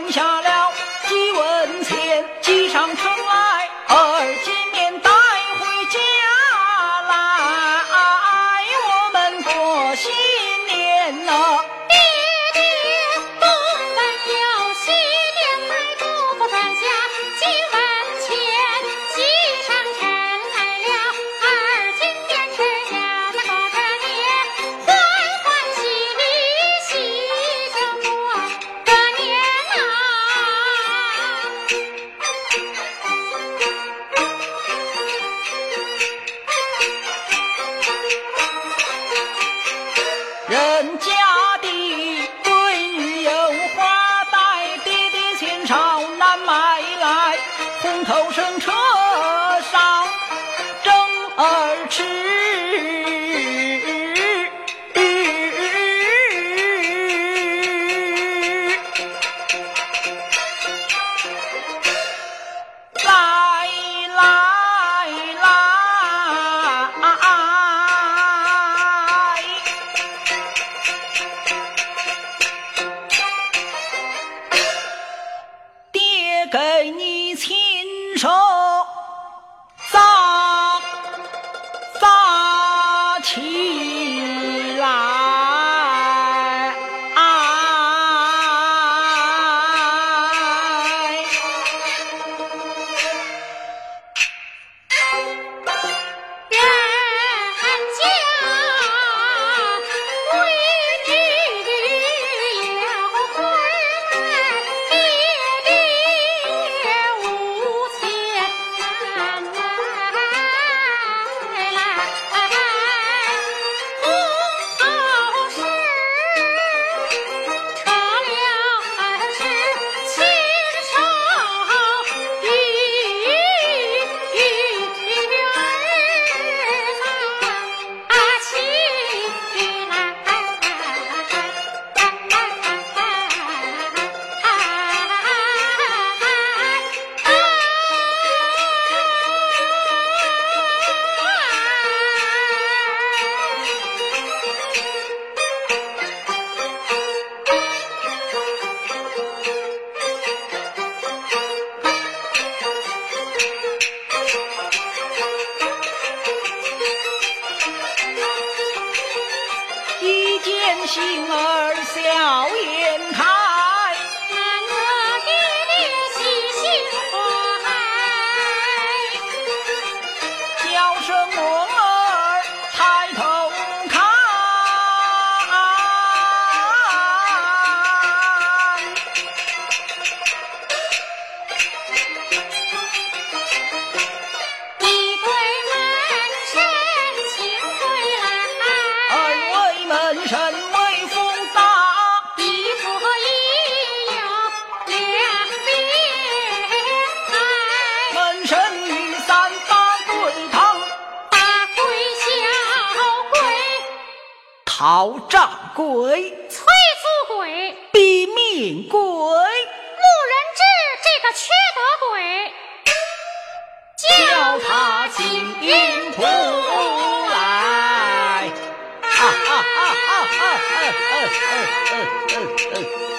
天下。给你亲手心儿笑颜开。曹掌柜，崔富贵，毕命贵，穆仁志这个缺德鬼，叫他请不来。啊啊啊啊啊啊啊啊啊啊